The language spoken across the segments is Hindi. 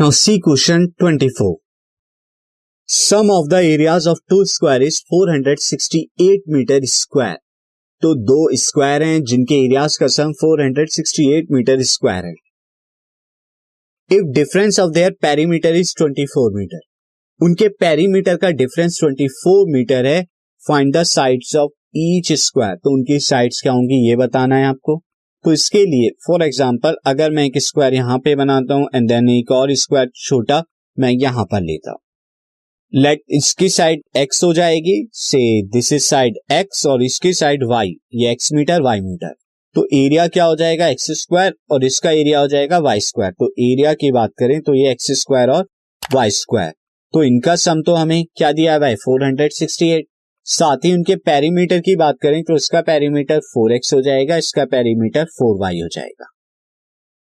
Now see question 24. Sum of the areas of two square is 468 metre square तो दो स्क्वायर हैं, जिनके एरियाज़ का सम 468 मीटर स्क्वायर है. If difference of their perimeter is 24 metre उनके पेरीमीटर का डिफरेंस 24 मीटर है. Find the sides of each square तो उनकी साइड्स क्या होंगी, ये बताना है आपको. तो इसके लिए फॉर एग्ज़ाम्पल अगर मैं एक स्क्वायर यहाँ पे बनाता हूँ एंड देन एक और स्क्वायर छोटा, मैं यहाँ पर लेता हूँ। लेट इसकी साइड एक्स हो जाएगी से दिस इज़ साइड एक्स और इसकी साइड वाई ये एक्स मीटर वाई मीटर तो एरिया क्या हो जाएगा एक्स स्क्वायर और इसका एरिया हो जाएगा वाई स्क्वायर तो एरिया की बात करें तो ये एक्स स्क्वायर और वाई स्क्वायर तो इनका सम तो हमें क्या दिया है भाई फोर हंड्रेड सिक्सटी एट साथ ही उनके पेरीमीटर की बात करें तो इसका पेरीमीटर फोर एक्स हो जाएगा, इसका पेरीमीटर फोर वाई हो जाएगा।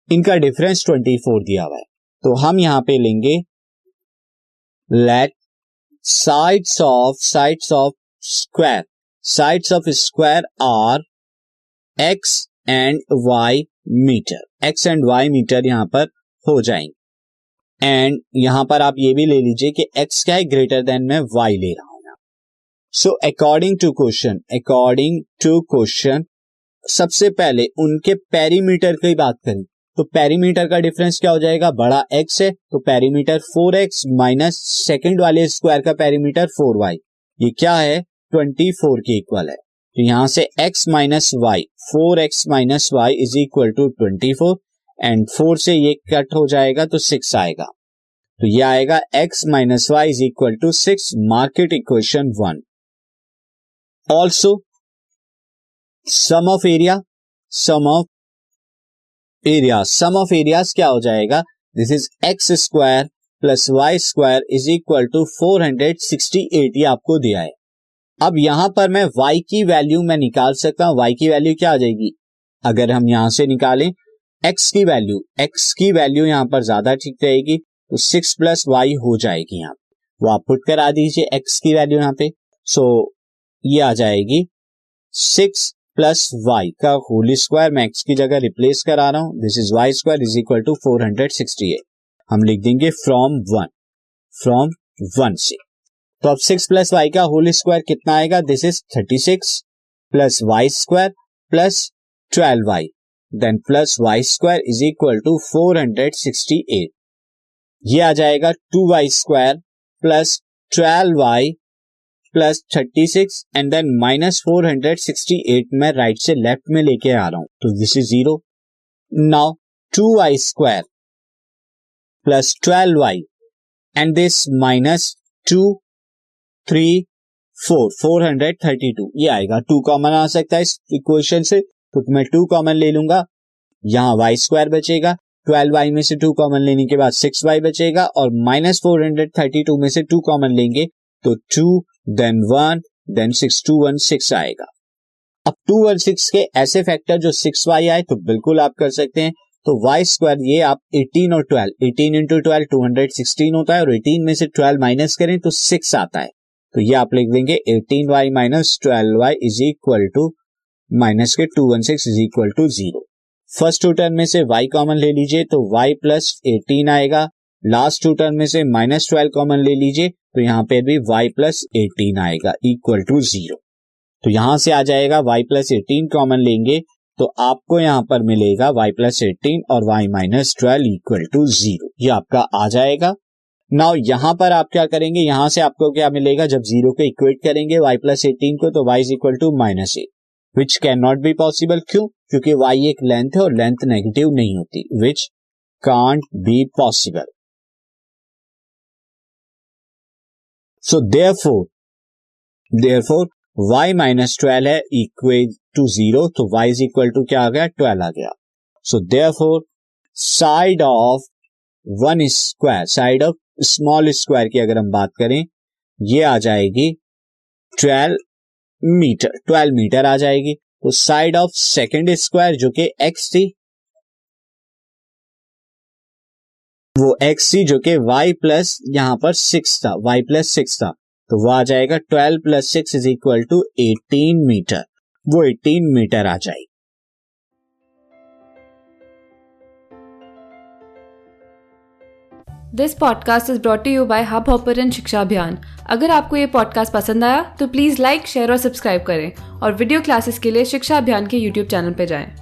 इनका डिफरेंस ट्वेंटी फोर दिया हुआ है। तो हम यहाँ पे लेंगे let sides of sides of square sides of square are x and y metre x and y metre यहाँ पर हो जाएँगे। एंड यहाँ पर आप ये भी ले लीजिए कि एक्स क्या है ग्रेटर देन मैं वाई ले रहा हूँ। So according to question according to question सबसे पहले उनके पेरीमीटर की बात करें। तो पेरीमीटर का डिफरेंस क्या हो जाएगा? बड़ा एक्स है तो perimeter four x minus second वाले स्क्वायर का पेरीमीटर फोर वाई ये क्या है? ट्वेंटी फोर के इक्वल है। तो यहाँ से x minus y four x minus y is equal to twenty four and four से ये कट हो जाएगा तो सिक्स आएगा। तो ये आएगा x minus y is equal to six mark it equation one also sum of area sum of area sum of areas क्या हो जाएगा? This is x square plus y square is equal to four hundred sixty eight ये आपको दिया है। अब यहाँ पर मैं y की वैल्यू मैं निकाल सकता हूँ। y की वैल्यू क्या आ जाएगी? अगर हम यहाँ से निकालें, x की वैल्यू x की वैल्यू यहाँ पर ज़्यादा ठीक रहेगी तो सिक्स प्लस वाई हो जाएगी यहाँ। वो आप पुट करा दीजिए x की वैल्यू यहाँ पे। सो ये आ जाएगी। सिक्स प्लस वाई का होल स्क्वायर मैं एक्स की जगह रिप्लेस करा रहा हूँ। This is y square is equal to four hundred sixty eight हम लिख देंगे फ्रॉम वन फ्रॉम वन से। तो अब सिक्स प्लस वाई का होल स्क्वायर कितना आएगा? This is thirty six plus y square plus twelve y then plus y square is equal to four hundred sixty eight ये आ जाएगा two y square plus twelve y plus thirty six and then minus four hundred sixty eight में राइट से लेफ़्ट में लेके आ रहा हूँ। तो this is zero now two y square plus twelve y and this minus two three four four hundred thirty two ये आएगा टू कॉमन आ सकता है इस इक्वेशन से। तो मैं टू कॉमन ले लूँगा। यहाँ वाई स्क्वायर बचेगा। ट्वेल्व वाई में से टू कॉमन लेने के बाद सिक्स वाई बचेगा और minus four hundred thirty two में से टू कॉमन लेंगे। तो two then one then six two one six आएगा। अब टू वन सिक्स के ऐसे फैक्टर जो सिक्स वाई आए तो बिल्कुल आप कर सकते हैं। तो वाई स्क्वायर ये आप 18 और 12 18 into twelve two hundred sixteen होता है और 18 में से 12 माइनस करें तो सिक्स आता है। तो ये आप लिख देंगे 18 y minus twelve y is equal to minus के two one six is equal to zero first two term में से y कॉमन ले लीजिए तो y प्लस एटीन आएगा। लास्ट टू टर्म में से माइनस ट्वेल्व कॉमन ले लीजिए तो यहाँ पे भी y प्लस एटीन आएगा इक्वल टू ज़ीरो तो यहाँ से आ जाएगा y प्लस एटीन कॉमन लेंगे तो आपको यहाँ पर मिलेगा y प्लस एटीन और y minus twelve equal to zero आपका आ जाएगा। नाउ यहाँ पर आप क्या करेंगे, यहाँ से आपको क्या मिलेगा, जब ज़ीरो को इक्वेट करेंगे y प्लस एटीन को तो y is equal to minus eight which can not be possible क्यों? क्योंकि y एक लेंथ है और लेंथ नेगेटिव नहीं होती which can't be possible so therefore therefore y minus twelve है इक्वल टू ज़ीरो तो वाई इज़ इक्वल टू क्या आ गया? ट्वेल्व आ गया। So therefore side of one square side of small square की अगर हम बात करें, ये आ जाएगी ट्वेल्व मीटर ट्वेल्व मीटर आ जाएगी। तो साइड ऑफ़ सेकेंड स्क्वायर जो कि एक्स थी एक्स सी जो कि वाई प्लस यहाँ पर सिक्स था वाई प्लस सिक्स था। तो वो आ जाएगा twelve plus six is equal to eighteen metre वो एटीन मीटर आ जाएगी। This podcast is brought you by Hubhopper Shiksha Abhiyan अगर आपको ये पॉडकास्ट पसंद आया तो प्लीज़ लाइक शेयर और सब्सक्राइब करें। और वीडियो क्लासेस के लिए शिक्षा अभियान के यूट्यूब चैनल पर जाएँ।